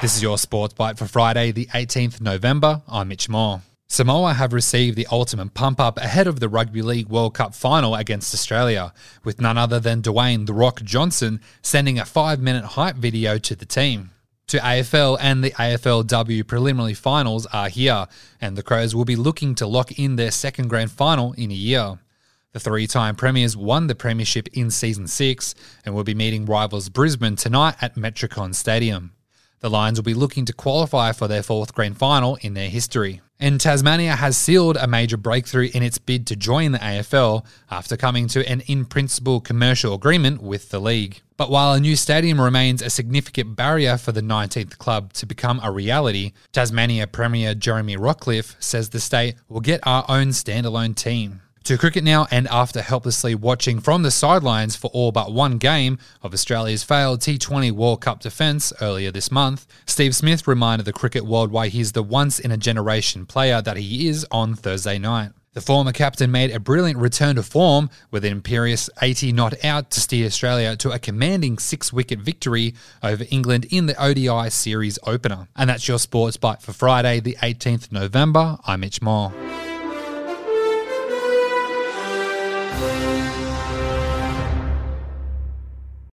This is your Sports Byte for Friday, the 18th November. I'm Mitch Moore. Samoa have received the ultimate pump up ahead of the Rugby League World Cup final against Australia, with none other than Dwayne The Rock Johnson sending a five minute hype video to the team. To AFL and the AFLW preliminary finals are here, and the Crows will be looking to lock in their second grand final in a year. The three time Premiers won the Premiership in Season 6 and will be meeting rivals Brisbane tonight at Metricon Stadium. The Lions will be looking to qualify for their fourth grand final in their history. And Tasmania has sealed a major breakthrough in its bid to join the AFL after coming to an in principle commercial agreement with the league. But while a new stadium remains a significant barrier for the 19th club to become a reality, Tasmania Premier Jeremy Rockliff says the state will get our own standalone team. To cricket now, and after helplessly watching from the sidelines for all but one game of Australia's failed T20 World Cup defence earlier this month, Steve Smith reminded the cricket world why he's the once in a generation player that he is on Thursday night. The former captain made a brilliant return to form with an imperious 80 not out to steer Australia to a commanding six wicket victory over England in the ODI series opener. And that's your sports byte for Friday, the 18th November. I'm Mitch Moore. Thank you.